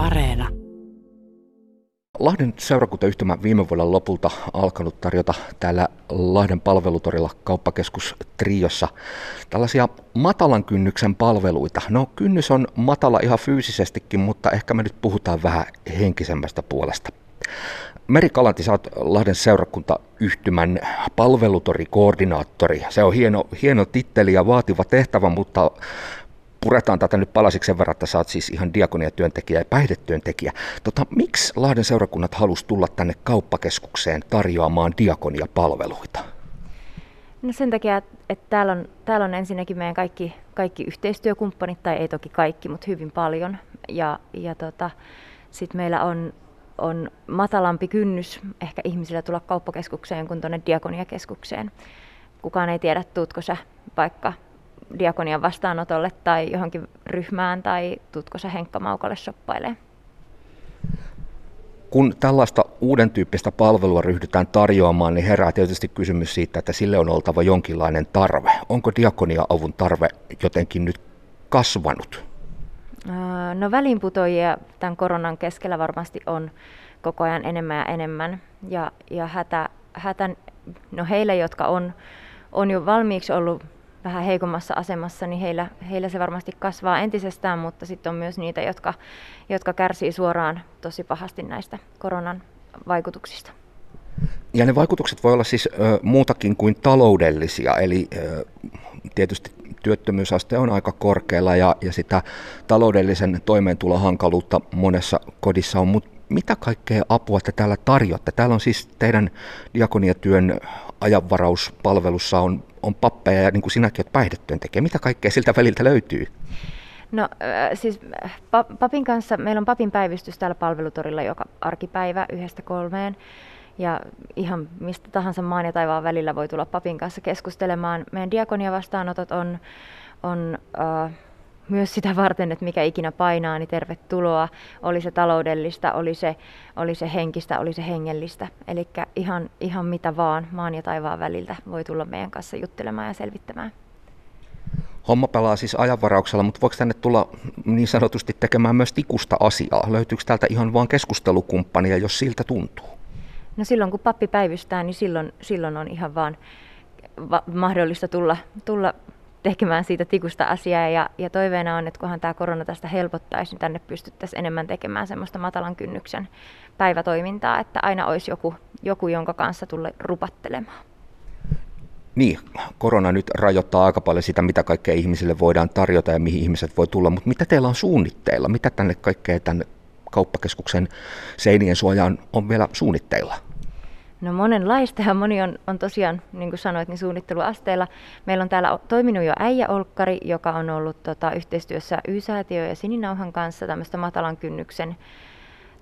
Areena. Lahden seurakuntayhtymä viime vuoden lopulta alkanut tarjota täällä Lahden palvelutorilla kauppakeskus Triossa tällaisia matalan kynnyksen palveluita. No kynnys on matala ihan fyysisestikin, mutta ehkä me nyt puhutaan vähän henkisemmästä puolesta. Meri Kalanti, sä oot Lahden seurakuntayhtymän palvelutorikoordinaattori. Se on hieno, hieno titteli ja vaativa tehtävä, mutta puretaan tätä nyt palasiksi sen verran, että sä oot siis ihan diakoniatyöntekijä ja päihdetyöntekijä. Tota, miksi Lahden seurakunnat halusi tulla tänne kauppakeskukseen tarjoamaan diakoniapalveluita? No sen takia, että täällä on, täällä on ensinnäkin meidän kaikki, kaikki yhteistyökumppanit, tai ei toki kaikki, mutta hyvin paljon. Ja, ja tota, sitten meillä on, on matalampi kynnys ehkä ihmisillä tulla kauppakeskukseen kuin tuonne diakoniakeskukseen. Kukaan ei tiedä, tuutko sä vaikka diakonian vastaanotolle tai johonkin ryhmään tai tutko sä Henkka Maukalle shoppailemaan? Kun tällaista uuden tyyppistä palvelua ryhdytään tarjoamaan, niin herää tietysti kysymys siitä, että sille on oltava jonkinlainen tarve. Onko diakonia-avun tarve jotenkin nyt kasvanut? No väliinputoajia tämän koronan keskellä varmasti on koko ajan enemmän ja enemmän. Ja, ja hätä, hätä, no heille, jotka on, on jo valmiiksi ollut vähän heikommassa asemassa, niin heillä, heillä se varmasti kasvaa entisestään, mutta sitten on myös niitä, jotka, jotka kärsii suoraan tosi pahasti näistä koronan vaikutuksista. Ja ne vaikutukset voi olla siis ö, muutakin kuin taloudellisia, eli ö, tietysti työttömyysaste on aika korkealla ja, ja sitä taloudellisen toimeentulon hankaluutta monessa kodissa on, mutta mitä kaikkea apua te täällä tarjoatte? Täällä on siis teidän diakoniatyön ajanvarauspalvelussa on, on pappeja ja niin kuin sinäkin olet päihdetyöntekijä. Mitä kaikkea siltä väliltä löytyy? No siis papin kanssa, meillä on papin päivystys täällä palvelutorilla joka arkipäivä yhdestä kolmeen. Ja ihan mistä tahansa maan ja taivaan välillä voi tulla papin kanssa keskustelemaan. Meidän diakonia vastaanotot on, on äh, myös sitä varten, että mikä ikinä painaa, niin tervetuloa. Oli se taloudellista, oli se, oli se henkistä, oli se hengellistä. Eli ihan, ihan mitä vaan maan ja taivaan väliltä voi tulla meidän kanssa juttelemaan ja selvittämään. Homma pelaa siis ajanvarauksella, mutta voiko tänne tulla niin sanotusti tekemään myös tikusta asiaa? Löytyykö täältä ihan vain keskustelukumppania, jos siltä tuntuu? No silloin kun pappi päivystää, niin silloin, silloin on ihan vaan va- mahdollista tulla, tulla tekemään siitä tikusta asiaa ja, ja toiveena on, että kunhan tämä korona tästä helpottaisi, niin tänne pystyttäisiin enemmän tekemään semmoista matalan kynnyksen päivätoimintaa, että aina olisi joku, joku jonka kanssa tulla rupattelemaan. Niin, korona nyt rajoittaa aika paljon sitä, mitä kaikkea ihmisille voidaan tarjota ja mihin ihmiset voi tulla, mutta mitä teillä on suunnitteilla? Mitä tänne kaikkea tänne kauppakeskuksen seinien suojaan on vielä suunnitteilla? No monenlaista ja moni on, on tosiaan, niin kuin sanoit, niin suunnitteluasteella. Meillä on täällä toiminut jo Äijä Olkkari, joka on ollut tota, yhteistyössä Y-säätiö ja Sininauhan kanssa tämmöistä matalan kynnyksen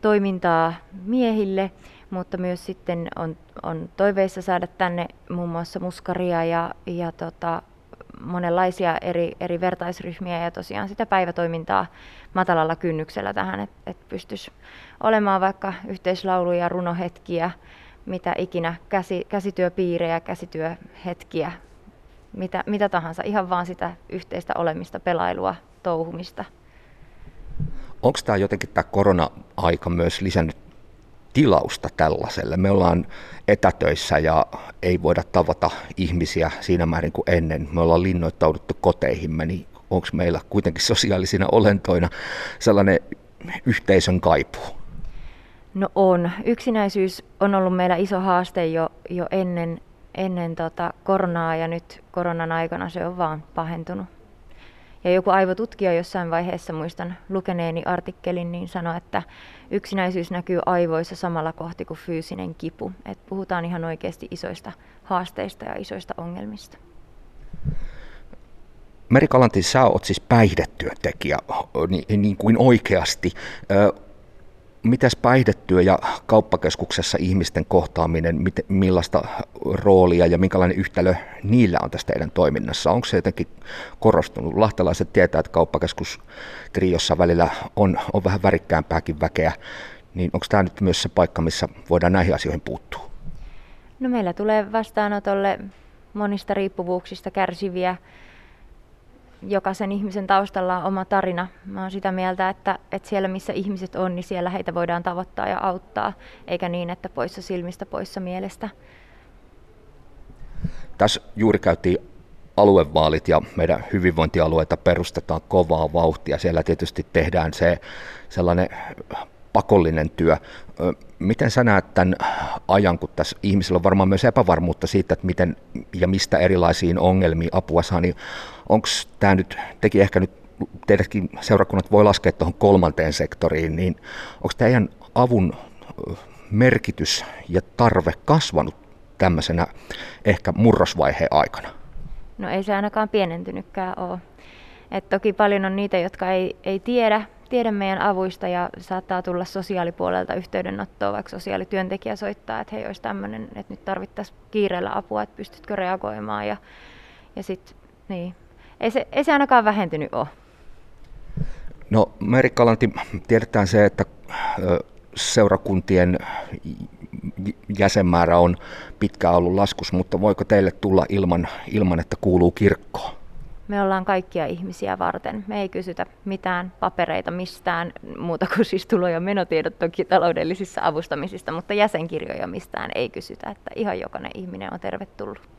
toimintaa miehille, mutta myös sitten on, on toiveissa saada tänne muun muassa muskaria ja, ja tota, monenlaisia eri, eri vertaisryhmiä ja tosiaan sitä päivätoimintaa matalalla kynnyksellä tähän, että et pystyisi olemaan vaikka yhteislauluja, runohetkiä, mitä ikinä, käsi, käsityöpiirejä, käsityöhetkiä, mitä, mitä tahansa, ihan vaan sitä yhteistä olemista, pelailua, touhumista. Onko tämä jotenkin tämä korona-aika myös lisännyt tilausta tällaiselle? Me ollaan etätöissä ja ei voida tavata ihmisiä siinä määrin kuin ennen. Me ollaan linnoittauduttu koteihimme, niin onko meillä kuitenkin sosiaalisina olentoina sellainen yhteisön kaipuu? No on. Yksinäisyys on ollut meillä iso haaste jo, jo ennen, ennen tota koronaa ja nyt koronan aikana se on vaan pahentunut. Ja joku aivotutkija jossain vaiheessa, muistan lukeneeni artikkelin, niin sanoi, että yksinäisyys näkyy aivoissa samalla kohti kuin fyysinen kipu. Et puhutaan ihan oikeasti isoista haasteista ja isoista ongelmista. Meri Kalanti, sä oot siis päihdetyöntekijä niin, niin kuin oikeasti mitäs päihdetyö ja kauppakeskuksessa ihmisten kohtaaminen, mit, millaista roolia ja minkälainen yhtälö niillä on tästä teidän toiminnassa? Onko se jotenkin korostunut? Lahtelaiset tietää, että kauppakeskus Triossa välillä on, on vähän värikkäämpääkin väkeä, niin onko tämä nyt myös se paikka, missä voidaan näihin asioihin puuttua? No meillä tulee vastaanotolle monista riippuvuuksista kärsiviä jokaisen ihmisen taustalla on oma tarina. Mä oon sitä mieltä, että, että siellä missä ihmiset on, niin siellä heitä voidaan tavoittaa ja auttaa, eikä niin, että poissa silmistä, poissa mielestä. Tässä juuri käytiin aluevaalit ja meidän hyvinvointialueita perustetaan kovaa vauhtia. Siellä tietysti tehdään se sellainen pakollinen työ. Miten sä näet tämän ajan, kun tässä ihmisillä on varmaan myös epävarmuutta siitä, että miten ja mistä erilaisiin ongelmiin apua saa, niin onko tämä nyt, teki ehkä nyt teidätkin seurakunnat voi laskea tuohon kolmanteen sektoriin, niin onko teidän avun merkitys ja tarve kasvanut tämmöisenä ehkä murrosvaiheen aikana? No ei se ainakaan pienentynytkään ole. Et toki paljon on niitä, jotka ei, ei tiedä, tiedä meidän avuista ja saattaa tulla sosiaalipuolelta yhteydenottoa, vaikka sosiaalityöntekijä soittaa, että hei, olisi tämmöinen, että nyt tarvittaisiin kiireellä apua, että pystytkö reagoimaan. Ja, ja sit, niin. Ei, se, ei se ainakaan vähentynyt ole. No Merikkalanti, tiedetään se, että seurakuntien jäsenmäärä on pitkään ollut laskus, mutta voiko teille tulla ilman, ilman että kuuluu kirkkoon? Me ollaan kaikkia ihmisiä varten. Me ei kysytä mitään papereita mistään muuta kuin siis tulo- ja menotiedot toki taloudellisissa avustamisista, mutta jäsenkirjoja mistään ei kysytä, että ihan jokainen ihminen on tervetullut.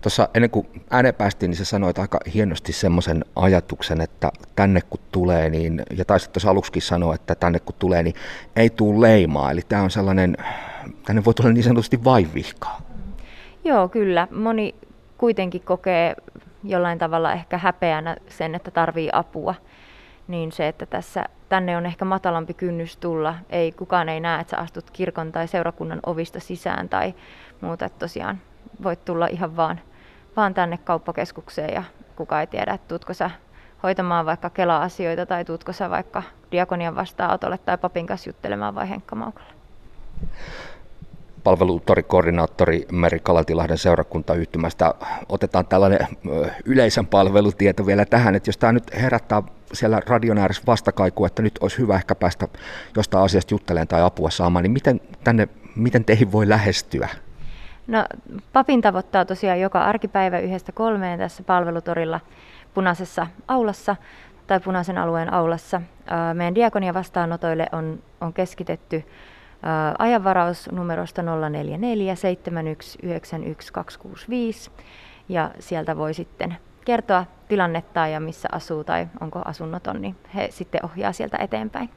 Tuossa ennen kuin ääneen päästiin, niin sä sanoit aika hienosti semmoisen ajatuksen, että tänne kun tulee, niin, ja taisit tuossa aluksi sanoa, että tänne kun tulee, niin ei tule leimaa. Eli tämä on sellainen, tänne voi tulla niin sanotusti vaivihkaa. Joo, kyllä. Moni kuitenkin kokee jollain tavalla ehkä häpeänä sen, että tarvii apua. Niin se, että tässä, tänne on ehkä matalampi kynnys tulla. Ei, kukaan ei näe, että sä astut kirkon tai seurakunnan ovista sisään tai muuta. Että tosiaan voit tulla ihan vaan, vaan tänne kauppakeskukseen ja kuka ei tiedä, että tuutko sä hoitamaan vaikka Kela-asioita tai tuutko sä vaikka diakonian vastaanotolle tai papin kanssa juttelemaan vai henkkamaukalle. Palvelutorikoordinaattori Meri Kalatilahden seurakuntayhtymästä. Otetaan tällainen yleisen palvelutieto vielä tähän, että jos tämä nyt herättää siellä radion ääressä vastakaikua, että nyt olisi hyvä ehkä päästä jostain asiasta juttelemaan tai apua saamaan, niin miten, tänne, miten teihin voi lähestyä? No, papin tavoittaa tosiaan joka arkipäivä yhdestä kolmeen tässä palvelutorilla punaisessa aulassa tai punaisen alueen aulassa. Meidän diakonia vastaanotoille on, on keskitetty ajanvaraus numerosta 044 7191265 ja sieltä voi sitten kertoa tilannetta ja missä asuu tai onko asunnoton, niin he sitten ohjaa sieltä eteenpäin.